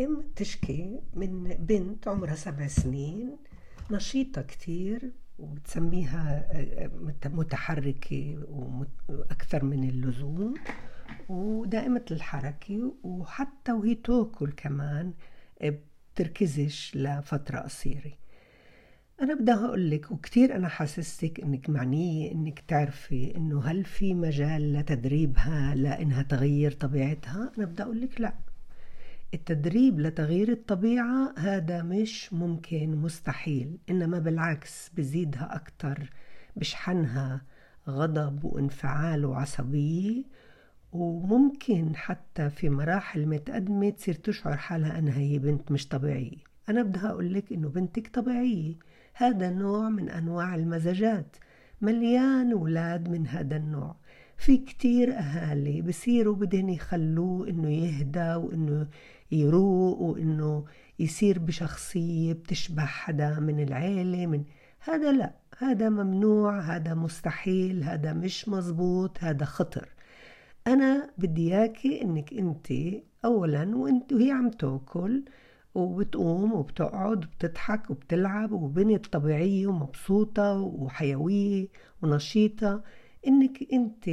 ام تشكي من بنت عمرها سبع سنين نشيطة كتير وبتسميها آه، متحركة وأكثر من اللزوم ودائمة الحركة وحتى وهي تأكل كمان بتركزش لفترة قصيرة أنا بدي أقول لك وكثير أنا حاسستك إنك معنية إنك تعرفي إنه هل في مجال لتدريبها لإنها تغير طبيعتها؟ أنا بدي أقول لك لأ التدريب لتغيير الطبيعة هذا مش ممكن مستحيل. إنما بالعكس بزيدها أكتر بشحنها غضب وانفعال وعصبية وممكن حتى في مراحل متقدمة تصير تشعر حالها أنها هي بنت مش طبيعية. أنا بدها أقول لك إنه بنتك طبيعية. هذا نوع من أنواع المزاجات. مليان أولاد من هذا النوع. في كتير أهالي بصيروا بدهن يخلوه إنه يهدى وإنه يروق وإنه يصير بشخصية بتشبه حدا من العيلة من هذا لا هذا ممنوع هذا مستحيل هذا مش مزبوط هذا خطر. أنا بدي إياكي إنك أنت أولا وأنت وهي عم تأكل وبتقوم وبتقعد وبتضحك وبتلعب وبنت طبيعية ومبسوطة وحيوية ونشيطة إنك أنت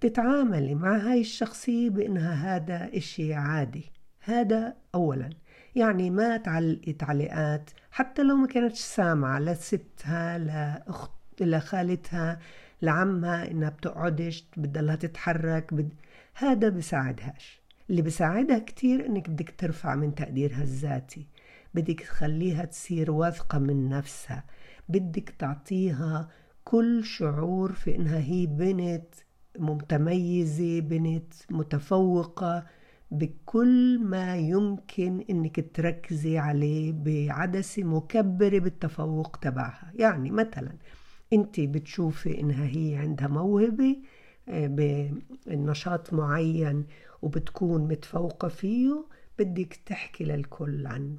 تتعاملي مع هاي الشخصية بإنها هذا إشي عادي. هذا أولا. يعني ما تعلقي تعليقات حتى لو ما كانتش سامعة لستها لأخت لخالتها لعمها إنها بتقعدش بدها تتحرك بد... هذا بساعدهاش. اللي بساعدها كتير إنك بدك ترفع من تقديرها الذاتي. بدك تخليها تصير واثقة من نفسها. بدك تعطيها كل شعور في إنها هي بنت متميزة بنت متفوقة. بكل ما يمكن إنك تركزي عليه بعدسة مكبرة بالتفوق تبعها. يعني مثلا أنت بتشوفي إنها هي عندها موهبة آه، بنشاط معين وبتكون متفوقة فيه بدك تحكي للكل عنه.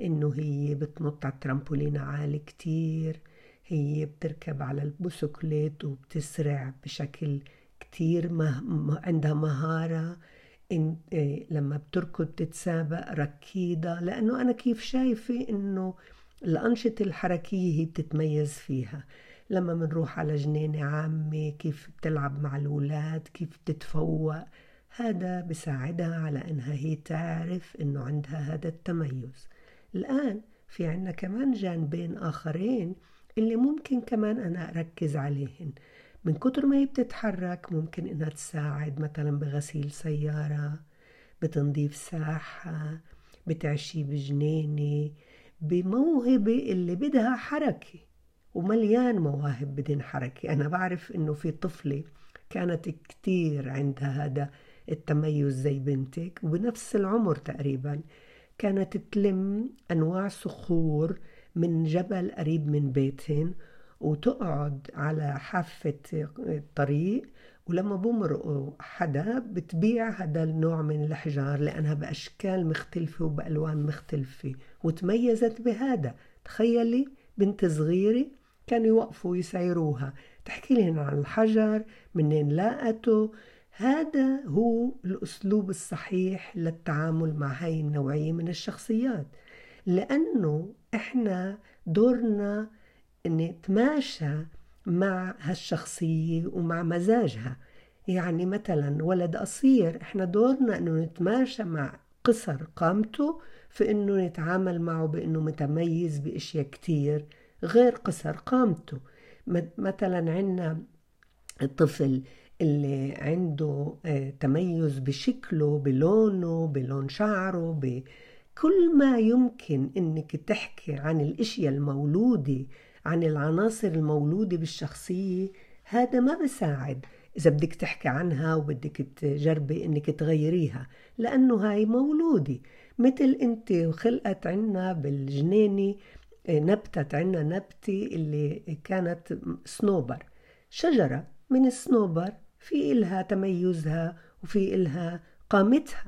إنه هي بتنط على الترامبولين عالي كتير هي بتركب على البوسكليت وبتسرع بشكل كتير مه... عندها مهارة. إن... إيه لما بتركض تتسابق ركيدة لأنه أنا كيف شايفة إنه الأنشطة الحركية هي بتتميز فيها. لما بنروح على جنينة عامة كيف بتلعب مع الأولاد كيف بتتفوق هذا بساعدها على إنها هي تعرف إنه عندها هذا التميز. الآن في عنا كمان جانبين آخرين اللي ممكن كمان أنا أركز عليهن. من كتر ما هي بتتحرك ممكن إنها تساعد مثلا بغسيل سيارة بتنظيف ساحة بتعشي بجنينة بموهبة اللي بدها حركة ومليان مواهب بدين حركة. أنا بعرف إنه في طفلة كانت كتير عندها هذا التميز زي بنتك وبنفس العمر تقريبا كانت تلم أنواع صخور من جبل قريب من بيتهن وتقعد على حافة الطريق ولما بمرقوا حدا بتبيع هذا النوع من الحجار لأنها بأشكال مختلفة وبألوان مختلفة وتميزت بهذا. تخيلي بنت صغيرة كانوا يوقفوا يسيروها تحكي لهم عن الحجر منين لاقته هذا هو الأسلوب الصحيح للتعامل مع هاي النوعية من الشخصيات لأنه إحنا دورنا نتماشى مع هالشخصية ومع مزاجها. يعني مثلا ولد قصير إحنا دورنا إنه نتماشى مع قصر قامته في إنه نتعامل معه بإنه متميز بإشياء كتير غير قصر قامته. مثلا عندنا الطفل اللي عنده آه، تميز بشكله بلونه بلون شعره بكل ما يمكن إنك تحكي عن الإشياء المولودة عن العناصر المولودة بالشخصية هذا ما بساعد. إذا بدك تحكي عنها وبدك تجربي إنك تغيريها لأنه هاي مولودة. مثل أنت وخلقت عنا بالجنينة نبتت عنا نبتة اللي كانت صنوبر شجرة من الصنوبر في إلها تميزها وفي إلها قامتها.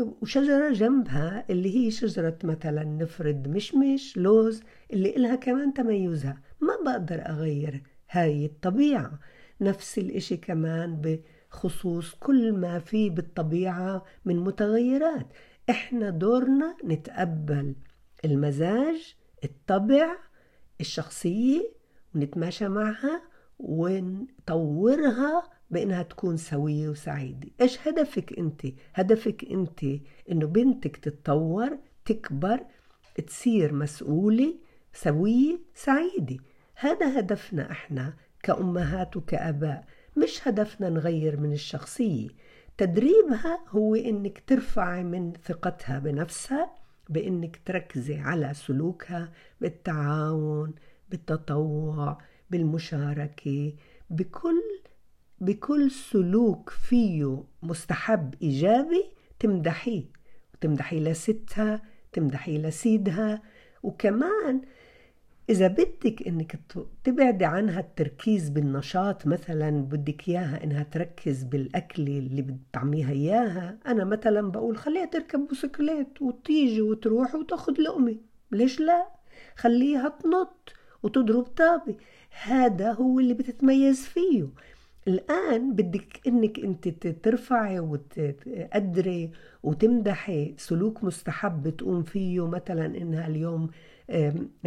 وشجرة جنبها اللي هي شجرة مثلا نفرد مشمش لوز اللي إلها كمان تميزها. ما بقدر أغير هاي الطبيعة. نفس الإشي كمان بخصوص كل ما في بالطبيعة من متغيرات. إحنا دورنا نتقبل المزاج الطبع الشخصية ونتماشى معها ونطورها بإنها تكون سوية وسعيدة. إيش هدفك أنت؟ هدفك أنت إنه بنتك تتطور تكبر تصير مسؤولة سوية سعيدة. هذا هدفنا إحنا كأمهات وكأباء. مش هدفنا نغير من الشخصية. تدريبها هو إنك ترفعي من ثقتها بنفسها بإنك تركزي على سلوكها بالتعاون بالتطوع بالمشاركة بكل بكل سلوك فيه مستحب إيجابي تمدحيه وتمدحيه لستها تمدحيه لسيدها. وكمان إذا بدك إنك تبعدي عنها التركيز بالنشاط مثلا بدك إياها إنها تركز بالأكل اللي بتطعميها إياها. أنا مثلا بقول خليها تركب بسكليت وتيجي وتروح وتاخد لقمة. ليش لا؟ خليها تنط وتضرب طابة. هذا هو اللي بتتميز فيه. الآن بدك إنك أنت ترفعي وتقدري وتمدحي سلوك مستحب تقوم فيه مثلا إنها اليوم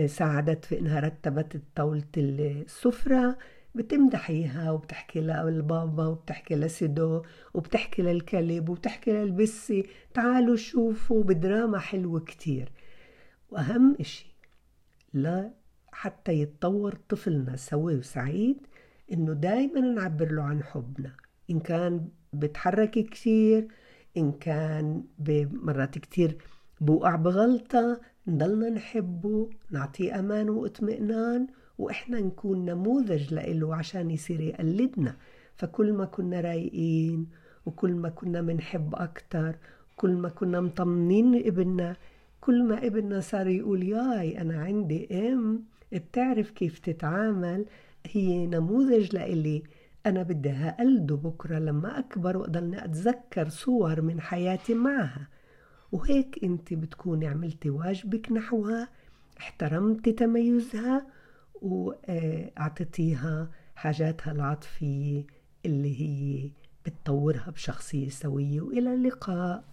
ساعدت في إنها رتبت طاولة السفرة بتمدحيها وبتحكي للبابا وبتحكي لسيدو وبتحكي للكلب وبتحكي للبسي تعالوا شوفوا بدراما حلوة كتير. وأهم إشي لا حتى يتطور طفلنا سوي وسعيد إنه دايما نعبر له عن حبنا إن كان بتحرك كتير إن كان مرات كتير بوقع بغلطة نضلنا نحبه نعطيه أمان واطمئنان وإحنا نكون نموذج لإله عشان يصير يقلدنا. فكل ما كنا رايقين وكل ما كنا منحب أكتر كل ما كنا مطمنين ابننا كل ما إبننا صار يقول ياي أنا عندي أم. بتعرف كيف تتعامل؟ هي نموذج لإلي. أنا بدي أقلده بكرة لما أكبر وأضلني أتذكر صور من حياتي معها. وهيك أنت بتكوني عملتي واجبك نحوها احترمتي تميزها وأعطيتيها حاجاتها العاطفية اللي هي بتطورها بشخصية سوية. وإلى اللقاء.